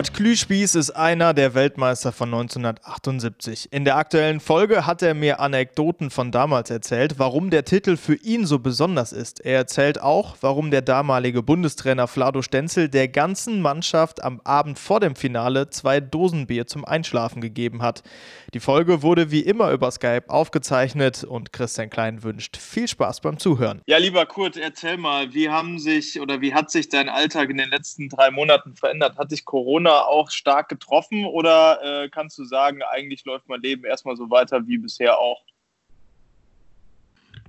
Kurt Klüspieß ist einer der Weltmeister von 1978. In der aktuellen Folge hat er mir Anekdoten von damals erzählt, warum der Titel für ihn so besonders ist. Er erzählt auch, warum der damalige Bundestrainer Flado Stenzel der ganzen Mannschaft am Abend vor dem Finale zwei Dosen Bier zum Einschlafen gegeben hat. Die Folge wurde wie immer über Skype aufgezeichnet und Christian Klein wünscht viel Spaß beim Zuhören. Ja, lieber Kurt, erzähl mal, wie haben sich oder wie hat sich dein Alltag in den letzten drei Monaten verändert? Hat dich Corona Corona auch stark getroffen oder äh, kannst du sagen, eigentlich läuft mein Leben erstmal so weiter wie bisher auch?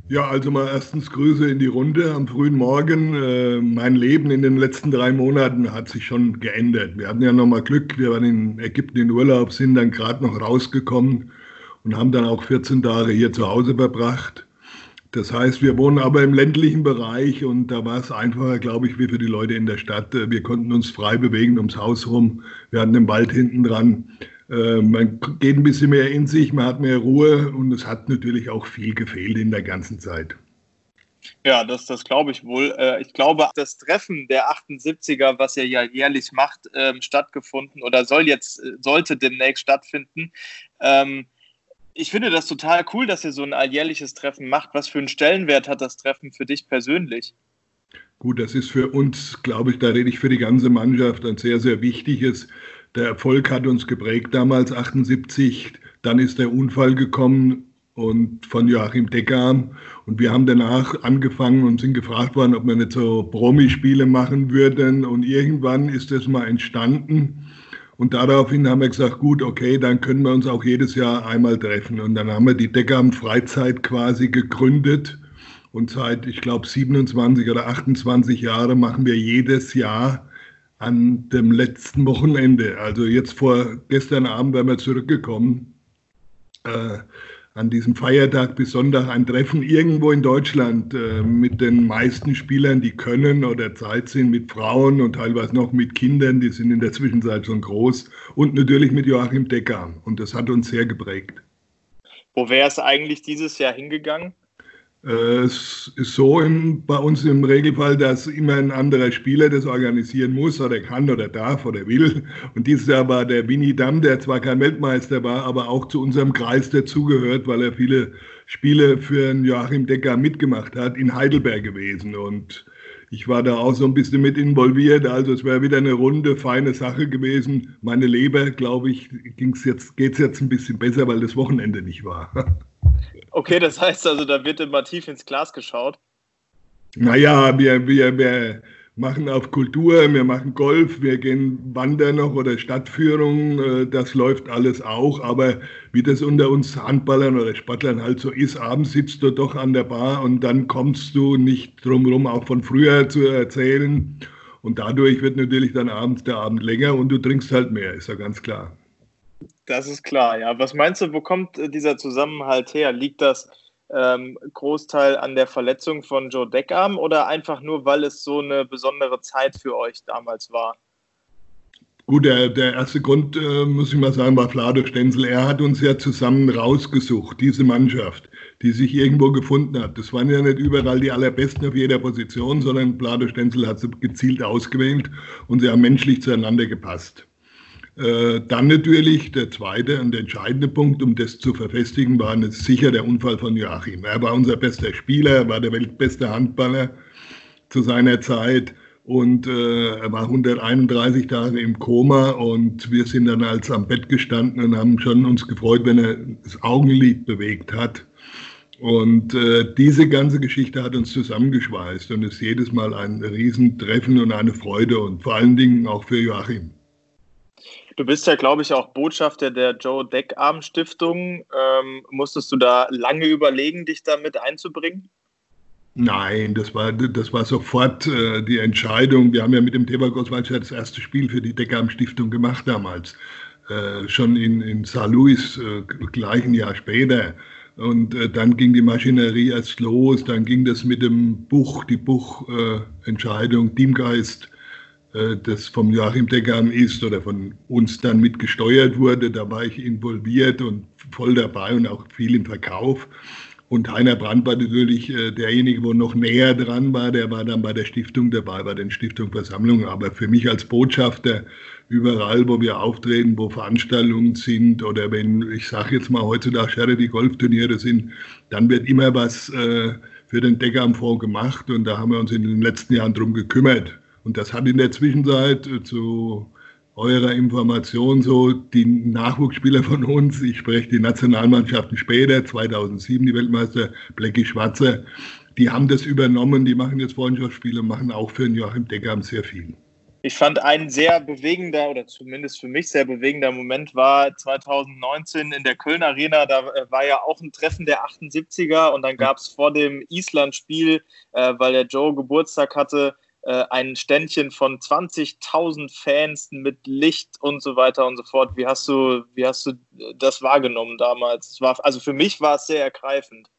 Ja, also mal erstens Grüße in die Runde am frühen Morgen. Äh, mein Leben in den letzten drei Monaten hat sich schon geändert. Wir hatten ja nochmal Glück, wir waren in Ägypten in Urlaub, sind dann gerade noch rausgekommen und haben dann auch 14 Tage hier zu Hause verbracht. Das heißt, wir wohnen aber im ländlichen Bereich und da war es einfacher, glaube ich, wie für die Leute in der Stadt. Wir konnten uns frei bewegen ums Haus rum. Wir hatten den Wald hinten dran. Äh, man geht ein bisschen mehr in sich, man hat mehr Ruhe und es hat natürlich auch viel gefehlt in der ganzen Zeit. Ja, das, das glaube ich wohl. Äh, ich glaube, das Treffen der 78er, was ihr ja jährlich macht, ähm, stattgefunden oder soll jetzt, äh, sollte demnächst stattfinden. Ich finde das total cool, dass ihr so ein alljährliches Treffen macht. Was für einen Stellenwert hat das Treffen für dich persönlich? Gut, das ist für uns, glaube ich, da rede ich für die ganze Mannschaft, ein sehr, sehr wichtiges. Der Erfolg hat uns geprägt damals, 78. Dann ist der Unfall gekommen und von Joachim Decker. Und wir haben danach angefangen und sind gefragt worden, ob wir nicht so Promispiele machen würden. Und irgendwann ist das mal entstanden. Und daraufhin haben wir gesagt, gut, okay, dann können wir uns auch jedes Jahr einmal treffen. Und dann haben wir die Deckam Freizeit quasi gegründet. Und seit, ich glaube, 27 oder 28 Jahren machen wir jedes Jahr an dem letzten Wochenende. Also jetzt vor gestern Abend wären wir zurückgekommen. Äh, an diesem Feiertag bis Sonntag ein Treffen irgendwo in Deutschland äh, mit den meisten Spielern, die können oder Zeit sind, mit Frauen und teilweise noch mit Kindern, die sind in der Zwischenzeit schon groß und natürlich mit Joachim Decker. Und das hat uns sehr geprägt. Wo wäre es eigentlich dieses Jahr hingegangen? Äh, es ist so im, bei uns im Regelfall, dass immer ein anderer Spieler das organisieren muss oder kann oder darf oder will. Und dieses Jahr war der Winnie Damm, der zwar kein Weltmeister war, aber auch zu unserem Kreis dazugehört, weil er viele Spiele für Joachim Decker mitgemacht hat, in Heidelberg gewesen. Und ich war da auch so ein bisschen mit involviert. Also es wäre wieder eine runde, feine Sache gewesen. Meine Leber, glaube ich, jetzt, geht es jetzt ein bisschen besser, weil das Wochenende nicht war. Okay, das heißt also, da wird immer tief ins Glas geschaut. Naja, wir, wir, wir machen auf Kultur, wir machen Golf, wir gehen wandern noch oder Stadtführung, äh, das läuft alles auch. Aber wie das unter uns Handballern oder Sportlern halt so ist, abends sitzt du doch an der Bar und dann kommst du nicht drumherum, auch von früher zu erzählen. Und dadurch wird natürlich dann abends der Abend länger und du trinkst halt mehr, ist ja ganz klar. Das ist klar, ja. Was meinst du, wo kommt äh, dieser Zusammenhalt her? Liegt das ähm, Großteil an der Verletzung von Joe Deckarm oder einfach nur, weil es so eine besondere Zeit für euch damals war? Gut, der, der erste Grund, äh, muss ich mal sagen, war Flado Stenzel. Er hat uns ja zusammen rausgesucht, diese Mannschaft, die sich irgendwo gefunden hat. Das waren ja nicht überall die allerbesten auf jeder Position, sondern Flado Stenzel hat sie gezielt ausgewählt und sie haben menschlich zueinander gepasst. Äh, dann natürlich der zweite und entscheidende Punkt, um das zu verfestigen, war sicher der Unfall von Joachim. Er war unser bester Spieler, er war der weltbeste Handballer zu seiner Zeit und äh, er war 131 Tage im Koma und wir sind dann als am Bett gestanden und haben schon uns gefreut, wenn er das Augenlid bewegt hat. Und äh, diese ganze Geschichte hat uns zusammengeschweißt und ist jedes Mal ein Riesentreffen und eine Freude und vor allen Dingen auch für Joachim. Du bist ja, glaube ich, auch Botschafter der Joe Deckarm Stiftung. Ähm, musstest du da lange überlegen, dich damit einzubringen? Nein, das war, das war sofort äh, die Entscheidung. Wir haben ja mit dem Thema Großwaldstadt das erste Spiel für die Deckarm Stiftung gemacht damals. Äh, schon in, in St. Louis, äh, gleichen Jahr später. Und äh, dann ging die Maschinerie erst los, dann ging das mit dem Buch, die Buchentscheidung, Teamgeist äh, das vom Joachim Deckern ist oder von uns dann mitgesteuert wurde. Da war ich involviert und voll dabei und auch viel im Verkauf. Und Heiner Brandt war natürlich äh, derjenige, wo noch näher dran war. Der war dann bei der Stiftung dabei, bei den Stiftungsversammlungen. Aber für mich als Botschafter überall, wo wir auftreten, wo Veranstaltungen sind oder wenn, ich sage jetzt mal heutzutage Charity-Golfturniere sind, dann wird immer was äh, für den Deckarmfonds gemacht und da haben wir uns in den letzten Jahren drum gekümmert. Und das hat in der Zwischenzeit äh, zu eurer Information so die Nachwuchsspieler von uns, ich spreche die Nationalmannschaften später, 2007 die Weltmeister Blackie Schwarzer, die haben das übernommen, die machen jetzt Freundschaftsspiele, machen auch für den Joachim Deckam sehr viel. Ich fand ein sehr bewegender oder zumindest für mich sehr bewegender Moment war 2019 in der Köln Arena. Da äh, war ja auch ein Treffen der 78er und dann gab es vor dem Island-Spiel, äh, weil der Joe Geburtstag hatte, äh, ein Ständchen von 20.000 Fans mit Licht und so weiter und so fort. Wie hast du, wie hast du das wahrgenommen damals? Es war, also für mich war es sehr ergreifend.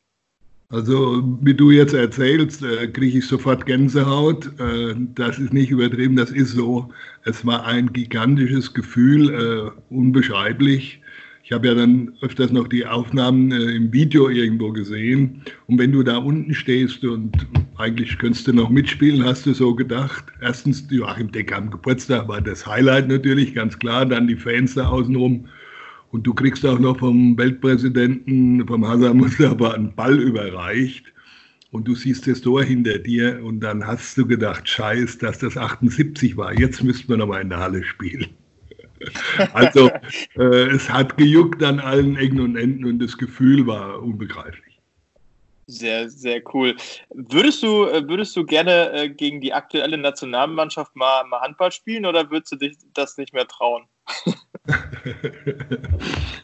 Also, wie du jetzt erzählst, äh, kriege ich sofort Gänsehaut. Äh, das ist nicht übertrieben, das ist so. Es war ein gigantisches Gefühl, unbeschreiblich. Ich habe ja dann öfters noch die Aufnahmen im Video irgendwo gesehen. Und wenn du da unten stehst und eigentlich könntest du noch mitspielen, hast du so gedacht. Erstens, Joachim Decker am Geburtstag war das Highlight natürlich, ganz klar. Dann die Fans da außenrum. Und du kriegst auch noch vom Weltpräsidenten, vom Hassan Mustafa, einen Ball überreicht. Und du siehst das Tor hinter dir und dann hast du gedacht, scheiß, dass das 78 war. Jetzt müssten wir noch mal in der Halle spielen. Also äh, es hat gejuckt an allen Ecken und Enden und das Gefühl war unbegreiflich. Sehr, sehr cool. Würdest du, äh, würdest du gerne äh, gegen die aktuelle Nationalmannschaft mal, mal Handball spielen oder würdest du dich das nicht mehr trauen?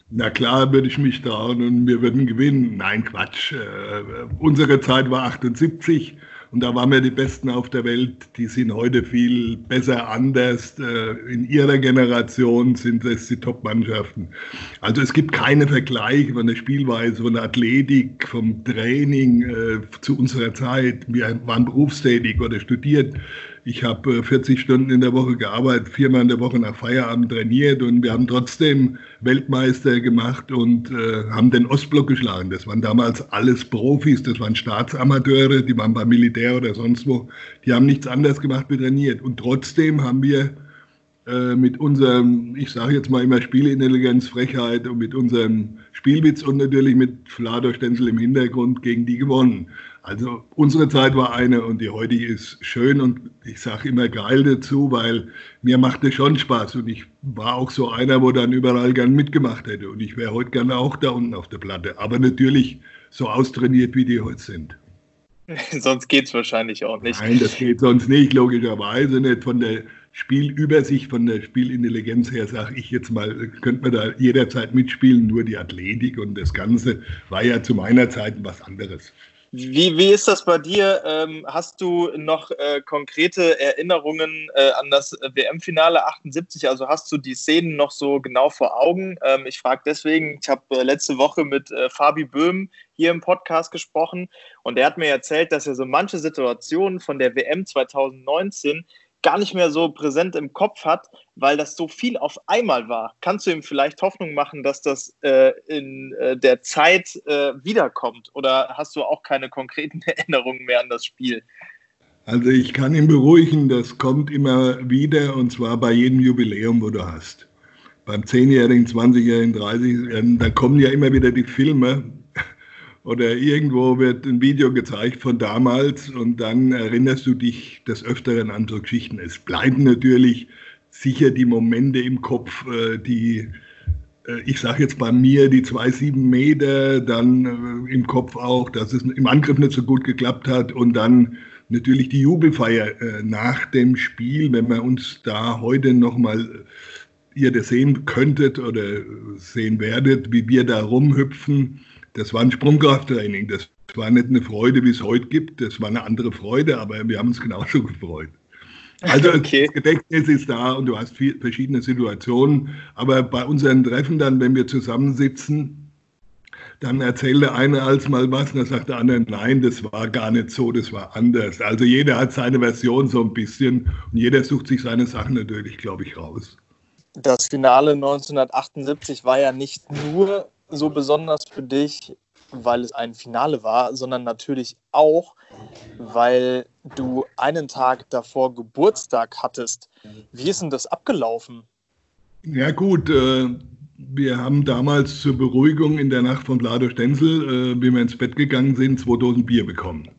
Na klar würde ich mich trauen und wir würden gewinnen. Nein, Quatsch. Äh, unsere Zeit war 78 und da waren wir die Besten auf der Welt. Die sind heute viel besser, anders. Äh, in ihrer Generation sind es die Top-Mannschaften. Also es gibt keine Vergleiche von der Spielweise, von der Athletik, vom Training äh, zu unserer Zeit. Wir waren berufstätig oder studiert. Ich habe 40 äh, Stunden in der Woche gearbeitet, viermal in der Woche nach Feierabend trainiert und wir haben trotzdem Weltmeister gemacht und äh, haben den Ostblock geschlagen. Das waren damals alles Profis, das waren Staatsamateure, die waren beim Militär oder sonst wo. Die haben nichts anderes gemacht wie trainiert. Und trotzdem haben wir äh, mit unserem, ich sage jetzt mal immer Spielintelligenz, Frechheit und mit unserem Spielwitz und natürlich mit Flador Stenzel im Hintergrund gegen die gewonnen. Also unsere Zeit war eine und die heutige ist schön und ich sage immer geil dazu, weil mir macht es schon Spaß und ich war auch so einer, wo dann überall gern mitgemacht hätte und ich wäre heute gerne auch da unten auf der Platte, aber natürlich so austrainiert, wie die heute sind. sonst geht es wahrscheinlich auch nicht. Nein, das geht sonst nicht, logischerweise nicht. Von der Spielübersicht, von der Spielintelligenz her, sage ich jetzt mal, könnte man da jederzeit mitspielen, nur die Athletik und das Ganze war ja zu meiner Zeit was anderes. Wie, wie ist das bei dir? Ähm, hast du noch äh, konkrete Erinnerungen äh, an das WM-Finale 78? Also hast du die Szenen noch so genau vor Augen? Ähm, ich frage deswegen, ich habe äh, letzte Woche mit äh, Fabi Böhm hier im Podcast gesprochen und er hat mir erzählt, dass er so manche Situationen von der WM 2019 gar nicht mehr so präsent im Kopf hat, weil das so viel auf einmal war. Kannst du ihm vielleicht Hoffnung machen, dass das äh, in äh, der Zeit äh, wiederkommt? Oder hast du auch keine konkreten Erinnerungen mehr an das Spiel? Also ich kann ihn beruhigen, das kommt immer wieder und zwar bei jedem Jubiläum, wo du hast. Beim 10-Jährigen, 20-Jährigen, 30-Jährigen, da kommen ja immer wieder die Filme, oder irgendwo wird ein Video gezeigt von damals und dann erinnerst du dich des Öfteren an so Geschichten. Es bleiben natürlich sicher die Momente im Kopf, äh, die, äh, ich sage jetzt bei mir, die zwei, sieben Meter, dann äh, im Kopf auch, dass es im Angriff nicht so gut geklappt hat und dann natürlich die Jubelfeier nach dem Spiel, wenn wir uns da heute nochmal ihr das sehen könntet oder sehen werdet, wie wir da rumhüpfen das war ein Sprungkrafttraining. Das war nicht eine Freude, wie es heute gibt. Das war eine andere Freude, aber wir haben uns genauso gefreut. Also okay. das Gedächtnis ist da und du hast viel, verschiedene Situationen. Aber bei unseren Treffen dann, wenn wir zusammensitzen, dann erzählt der eine als mal was und dann sagt der andere, nein, das war gar nicht so, das war anders. Also jeder hat seine Version so ein bisschen und jeder sucht sich seine Sachen natürlich, glaube ich, raus. Das Finale 1978 war ja nicht nur so besonders für dich, weil es ein Finale war, sondern natürlich auch, weil du einen Tag davor Geburtstag hattest. Wie ist denn das abgelaufen? Ja gut, äh, wir haben damals zur Beruhigung in der Nacht von Blado Stenzel, äh, wie wir ins Bett gegangen sind, 2000 Bier bekommen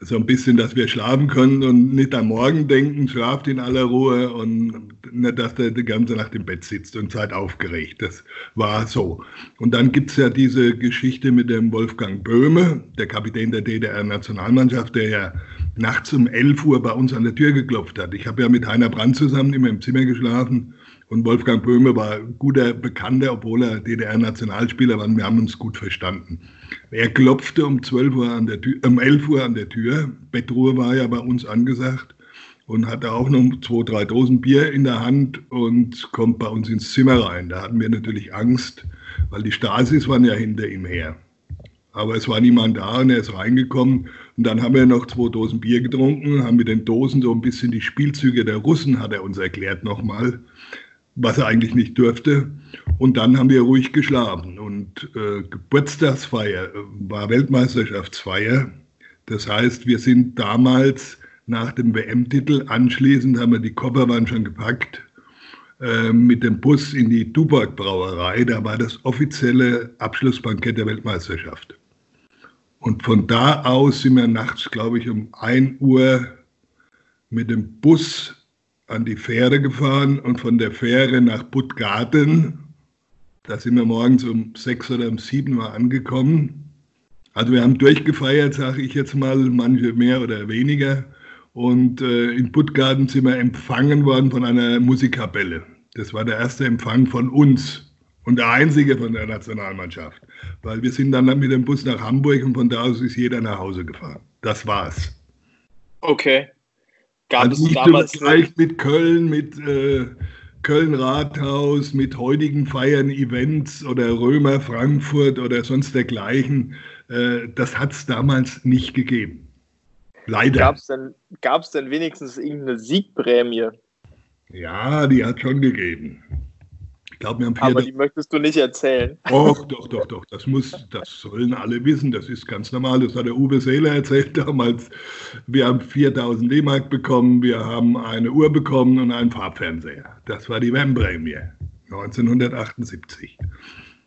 so ein bisschen, dass wir schlafen können und nicht am Morgen denken, schlaft in aller Ruhe und nicht, dass der die ganze Nacht im Bett sitzt und seid aufgeregt. Das war so. Und dann gibt es ja diese Geschichte mit dem Wolfgang Böhme, der Kapitän der DDR-Nationalmannschaft, der ja nachts um 11 Uhr bei uns an der Tür geklopft hat. Ich habe ja mit Heiner Brandt zusammen immer im Zimmer geschlafen und Wolfgang Böhme war guter Bekannter, obwohl er DDR-Nationalspieler war. Wir haben uns gut verstanden. Er klopfte um 12 Uhr an der Tür, um 11 Uhr an der Tür. Bettruhe war ja bei uns angesagt und hatte auch noch zwei, drei Dosen Bier in der Hand und kommt bei uns ins Zimmer rein. Da hatten wir natürlich Angst, weil die Stasis waren ja hinter ihm her. Aber es war niemand da und er ist reingekommen. Und dann haben wir noch zwei Dosen Bier getrunken, haben mit den Dosen so ein bisschen die Spielzüge der Russen, hat er uns erklärt nochmal, was er eigentlich nicht durfte. Und dann haben wir ruhig geschlafen. Und äh, Geburtstagsfeier äh, war Weltmeisterschaftsfeier. Das heißt, wir sind damals nach dem WM-Titel, anschließend haben wir die Koffer waren schon gepackt, äh, mit dem Bus in die Duborg Brauerei. Da war das offizielle Abschlussbankett der Weltmeisterschaft. Und von da aus sind wir nachts, glaube ich, um 1 Uhr mit dem Bus an die Fähre gefahren und von der Fähre nach Puttgarten. Da sind wir morgens um sechs oder um sieben Uhr angekommen. Also wir haben durchgefeiert, sage ich jetzt mal, manche mehr oder weniger. Und äh, in Puttgarten sind wir empfangen worden von einer Musikkapelle. Das war der erste Empfang von uns und der einzige von der Nationalmannschaft. Weil wir sind dann mit dem Bus nach Hamburg und von da aus ist jeder nach Hause gefahren. Das war's. Okay. Gab also nicht damals gleich mit Köln, mit äh, Köln Rathaus, mit heutigen Feiern, Events oder Römer Frankfurt oder sonst dergleichen. Äh, das hat es damals nicht gegeben. Leider. Gab es denn, denn wenigstens irgendeine Siegprämie? Ja, die hat schon gegeben. Haben vier. Aber die möchtest du nicht erzählen. Doch, doch, doch, doch. Das muss, das sollen alle wissen. Das ist ganz normal. Das hat der Uwe Seeler erzählt damals. Wir haben 4000 D-Mark bekommen, wir haben eine Uhr bekommen und einen Farbfernseher. Das war die WEM-Prämie 1978.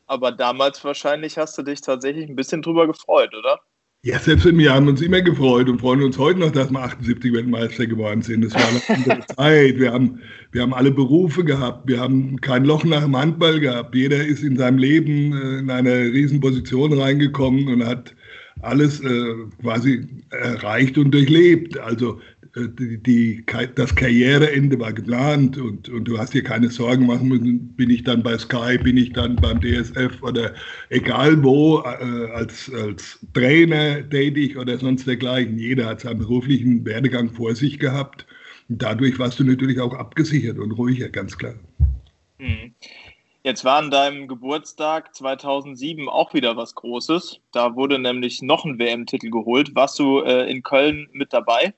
Aber damals wahrscheinlich hast du dich tatsächlich ein bisschen drüber gefreut, oder? Ja, selbst wir haben uns immer gefreut und freuen uns heute noch, dass wir 78 Weltmeister geworden sind. Das war eine andere Zeit. Wir haben, wir haben alle Berufe gehabt. Wir haben kein Loch nach dem Handball gehabt. Jeder ist in seinem Leben äh, in eine Riesenposition reingekommen und hat alles äh, quasi erreicht und durchlebt. Also die, die, das Karriereende war geplant und, und du hast dir keine Sorgen machen müssen, bin ich dann bei Sky, bin ich dann beim DSF oder egal wo, äh, als, als Trainer tätig oder sonst dergleichen. Jeder hat seinen beruflichen Werdegang vor sich gehabt. Und dadurch warst du natürlich auch abgesichert und ruhiger, ganz klar. Hm. Jetzt war an deinem Geburtstag 2007 auch wieder was Großes. Da wurde nämlich noch ein WM-Titel geholt. Warst du äh, in Köln mit dabei?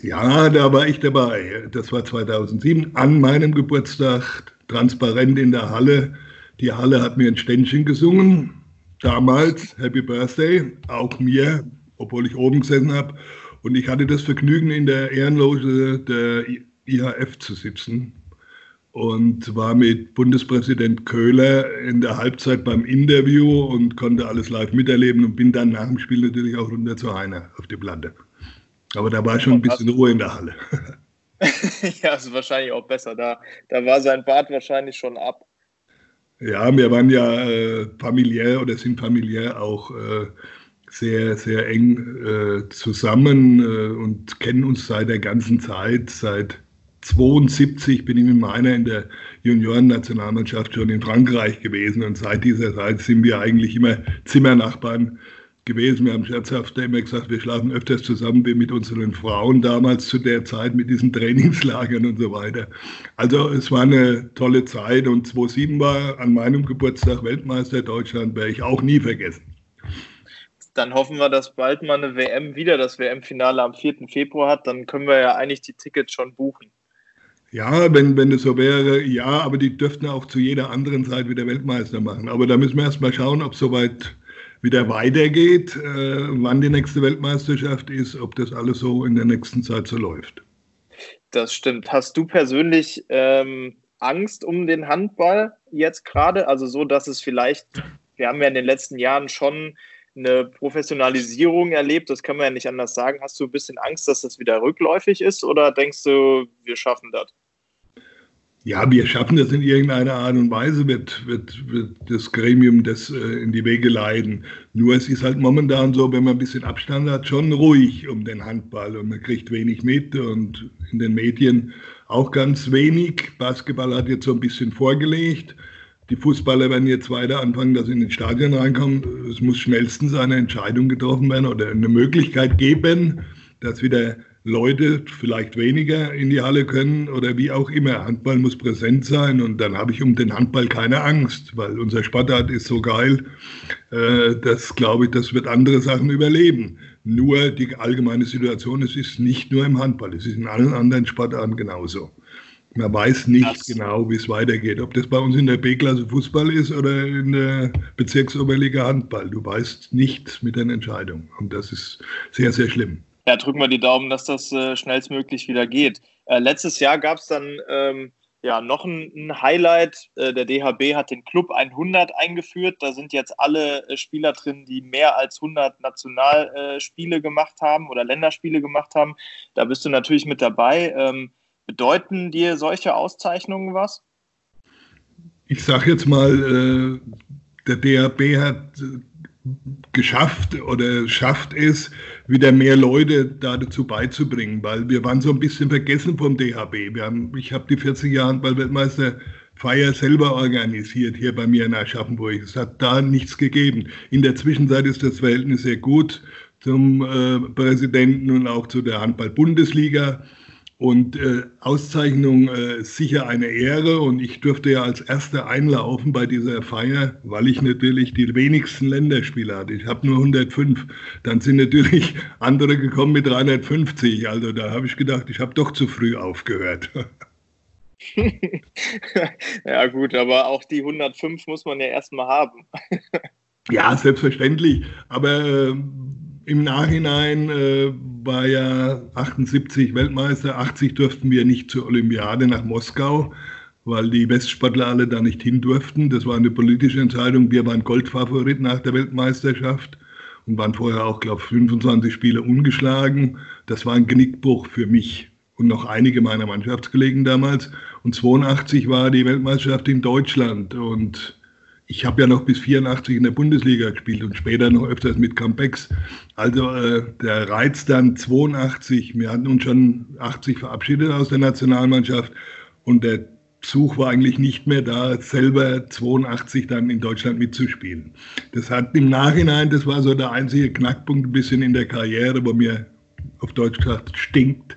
Ja, da war ich dabei. Das war 2007 an meinem Geburtstag, transparent in der Halle. Die Halle hat mir ein Ständchen gesungen. Damals Happy Birthday, auch mir, obwohl ich oben gesessen habe. Und ich hatte das Vergnügen, in der Ehrenloge der IHF zu sitzen und war mit Bundespräsident Köhler in der Halbzeit beim Interview und konnte alles live miterleben und bin dann nach dem Spiel natürlich auch runter zu Heiner auf die Platte. Aber da war schon ein bisschen Ruhe in der Halle. ja, ist wahrscheinlich auch besser. Da, da war sein Bart wahrscheinlich schon ab. Ja, wir waren ja äh, familiär oder sind familiär auch äh, sehr, sehr eng äh, zusammen äh, und kennen uns seit der ganzen Zeit. Seit 72 bin ich mit meiner in der Junioren-Nationalmannschaft schon in Frankreich gewesen und seit dieser Zeit sind wir eigentlich immer Zimmernachbarn gewesen. Wir haben scherzhaft immer gesagt, wir schlafen öfters zusammen wie mit unseren Frauen damals zu der Zeit mit diesen Trainingslagern und so weiter. Also es war eine tolle Zeit und 2007 war an meinem Geburtstag Weltmeister Deutschland, werde ich auch nie vergessen. Dann hoffen wir, dass bald mal eine WM wieder das WM-Finale am 4. Februar hat. Dann können wir ja eigentlich die Tickets schon buchen. Ja, wenn, wenn es so wäre, ja, aber die dürften auch zu jeder anderen Zeit wieder Weltmeister machen. Aber da müssen wir erst mal schauen, ob soweit wieder weitergeht, äh, wann die nächste Weltmeisterschaft ist, ob das alles so in der nächsten Zeit so läuft. Das stimmt. Hast du persönlich ähm, Angst um den Handball jetzt gerade? Also so, dass es vielleicht, wir haben ja in den letzten Jahren schon eine Professionalisierung erlebt, das kann man ja nicht anders sagen. Hast du ein bisschen Angst, dass das wieder rückläufig ist oder denkst du, wir schaffen das? Ja, wir schaffen das in irgendeiner Art und Weise, wird, wird, wird das Gremium das äh, in die Wege leiten. Nur es ist halt momentan so, wenn man ein bisschen Abstand hat, schon ruhig um den Handball und man kriegt wenig mit und in den Medien auch ganz wenig. Basketball hat jetzt so ein bisschen vorgelegt. Die Fußballer werden jetzt weiter anfangen, dass sie in den Stadion reinkommen. Es muss schnellstens eine Entscheidung getroffen werden oder eine Möglichkeit geben, dass wieder Leute vielleicht weniger in die Halle können oder wie auch immer. Handball muss präsent sein und dann habe ich um den Handball keine Angst, weil unser Sportart ist so geil, äh, das glaube ich, das wird andere Sachen überleben. Nur die allgemeine Situation, es ist nicht nur im Handball, es ist in allen anderen Sportarten genauso. Man weiß nicht das genau, wie es weitergeht. Ob das bei uns in der B-Klasse Fußball ist oder in der Bezirksoberliga Handball. Du weißt nichts mit den Entscheidungen. Und das ist sehr, sehr schlimm ja, drücken wir die Daumen, dass das äh, schnellstmöglich wieder geht. Äh, letztes Jahr gab es dann ähm, ja noch ein, ein Highlight. Äh, der DHB hat den Club 100 eingeführt. Da sind jetzt alle äh, Spieler drin, die mehr als 100 Nationalspiele gemacht haben oder Länderspiele gemacht haben. Da bist du natürlich mit dabei. Ähm, bedeuten dir solche Auszeichnungen was? Ich sage jetzt mal, äh, der DHB hat geschafft oder schafft es, wieder mehr Leute dazu beizubringen, weil wir waren so ein bisschen vergessen vom DHB. Haben, ich habe die 40 Jahre Handball-Weltmeisterfeier selber organisiert hier bei mir in Aschaffenburg. Es hat da nichts gegeben. In der Zwischenzeit ist das Verhältnis sehr gut zum äh, Präsidenten und auch zu der Handball-Bundesliga. Und äh, Auszeichnung äh, sicher eine Ehre. Und ich durfte ja als Erster einlaufen bei dieser Feier, weil ich natürlich die wenigsten Länderspiele hatte. Ich habe nur 105. Dann sind natürlich andere gekommen mit 350. Also da habe ich gedacht, ich habe doch zu früh aufgehört. ja gut, aber auch die 105 muss man ja erstmal haben. ja, selbstverständlich. Aber äh, im Nachhinein äh, war ja 78 Weltmeister, 80 durften wir nicht zur Olympiade nach Moskau, weil die Westsportler alle da nicht hin durften. Das war eine politische Entscheidung. Wir waren Goldfavorit nach der Weltmeisterschaft und waren vorher auch, glaube ich, 25 Spiele ungeschlagen. Das war ein Genickbruch für mich und noch einige meiner Mannschaftskollegen damals. Und 82 war die Weltmeisterschaft in Deutschland und ich habe ja noch bis 84 in der Bundesliga gespielt und später noch öfters mit Comebacks. Also äh, der Reiz dann 82, wir hatten uns schon 80 verabschiedet aus der Nationalmannschaft und der Zug war eigentlich nicht mehr da, selber 82 dann in Deutschland mitzuspielen. Das hat im Nachhinein, das war so der einzige Knackpunkt ein bisschen in der Karriere, wo mir auf Deutsch gesagt stinkt,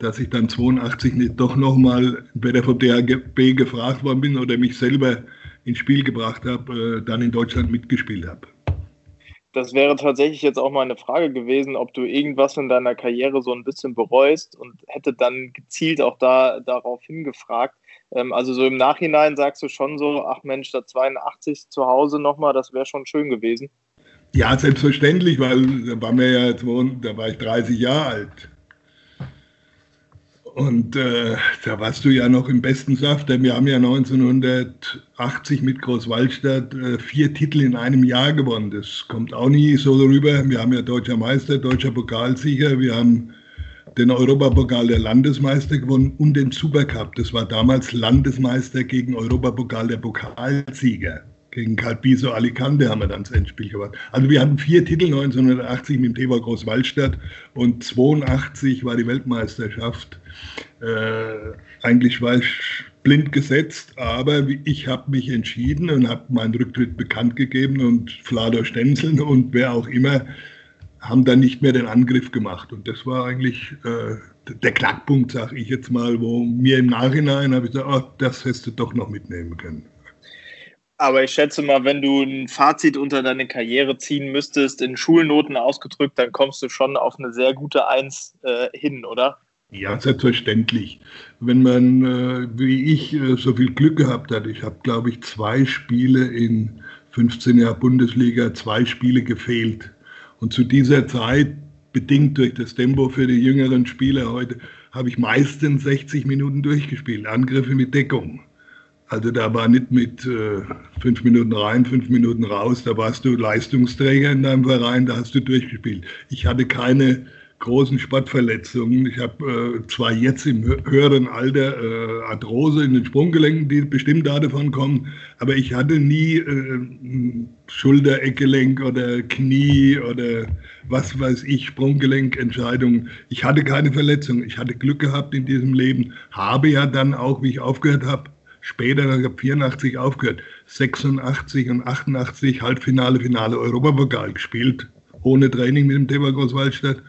dass ich dann 82 nicht doch nochmal entweder vom DHB gefragt worden bin oder mich selber ins Spiel gebracht habe, äh, dann in Deutschland mitgespielt habe. Das wäre tatsächlich jetzt auch mal eine Frage gewesen, ob du irgendwas in deiner Karriere so ein bisschen bereust und hätte dann gezielt auch da darauf hingefragt. Ähm, also so im Nachhinein sagst du schon so, ach Mensch, da 82 zu Hause nochmal, das wäre schon schön gewesen. Ja, selbstverständlich, weil da war mir ja, da war ich 30 Jahre alt. Und äh, da warst du ja noch im besten Saft, denn wir haben ja 1980 mit Großwaldstadt äh, vier Titel in einem Jahr gewonnen. Das kommt auch nie so rüber. Wir haben ja deutscher Meister, deutscher Pokalsieger, wir haben den Europapokal der Landesmeister gewonnen und den Supercup. Das war damals Landesmeister gegen Europapokal der Pokalsieger. Gegen Calpiso Alicante haben wir dann das Endspiel gewonnen. Also wir hatten vier Titel 1980 mit dem TV Großwaldstadt und 82 war die Weltmeisterschaft. Äh, eigentlich war ich blind gesetzt, aber ich habe mich entschieden und habe meinen Rücktritt bekannt gegeben und Flador Stenzeln und wer auch immer haben dann nicht mehr den Angriff gemacht. Und das war eigentlich äh, der Knackpunkt, sage ich jetzt mal, wo mir im Nachhinein habe ich gesagt, oh, das hättest du doch noch mitnehmen können. Aber ich schätze mal, wenn du ein Fazit unter deine Karriere ziehen müsstest, in Schulnoten ausgedrückt, dann kommst du schon auf eine sehr gute Eins äh, hin, oder? Ja, selbstverständlich. Wenn man, äh, wie ich, äh, so viel Glück gehabt hat, ich habe, glaube ich, zwei Spiele in 15 Jahre Bundesliga, zwei Spiele gefehlt. Und zu dieser Zeit, bedingt durch das Tempo für die jüngeren Spieler heute, habe ich meistens 60 Minuten durchgespielt, Angriffe mit Deckung. Also da war nicht mit äh, fünf Minuten rein, fünf Minuten raus, da warst du Leistungsträger in deinem Verein, da hast du durchgespielt. Ich hatte keine großen Sportverletzungen. Ich habe äh, zwar jetzt im höheren Alter äh, Arthrose in den Sprunggelenken, die bestimmt davon kommen, aber ich hatte nie äh, Schulter-Eckgelenk oder Knie oder was weiß ich, Sprunggelenkentscheidungen. Ich hatte keine Verletzung. Ich hatte Glück gehabt in diesem Leben, habe ja dann auch, wie ich aufgehört habe, später, habe 84 aufgehört, 86 und 88 Halbfinale, Finale Europapokal gespielt, ohne Training mit dem TV Großwaldstadt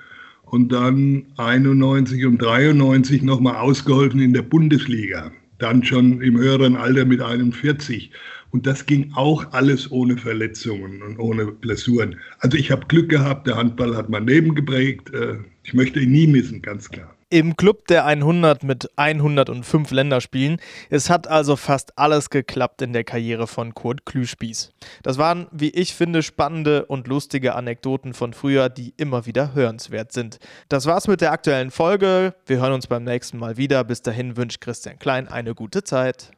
und dann 91 und 93 nochmal ausgeholfen in der Bundesliga. Dann schon im höheren Alter mit 41. Und das ging auch alles ohne Verletzungen und ohne Blessuren. Also ich habe Glück gehabt, der Handball hat mein Leben geprägt. Äh, ich möchte ihn nie missen, ganz klar im Club der 100 mit 105 Länderspielen. Es hat also fast alles geklappt in der Karriere von Kurt Klüspieß. Das waren, wie ich finde, spannende und lustige Anekdoten von früher, die immer wieder hörenswert sind. Das war's mit der aktuellen Folge. Wir hören uns beim nächsten Mal wieder. Bis dahin wünscht Christian Klein eine gute Zeit.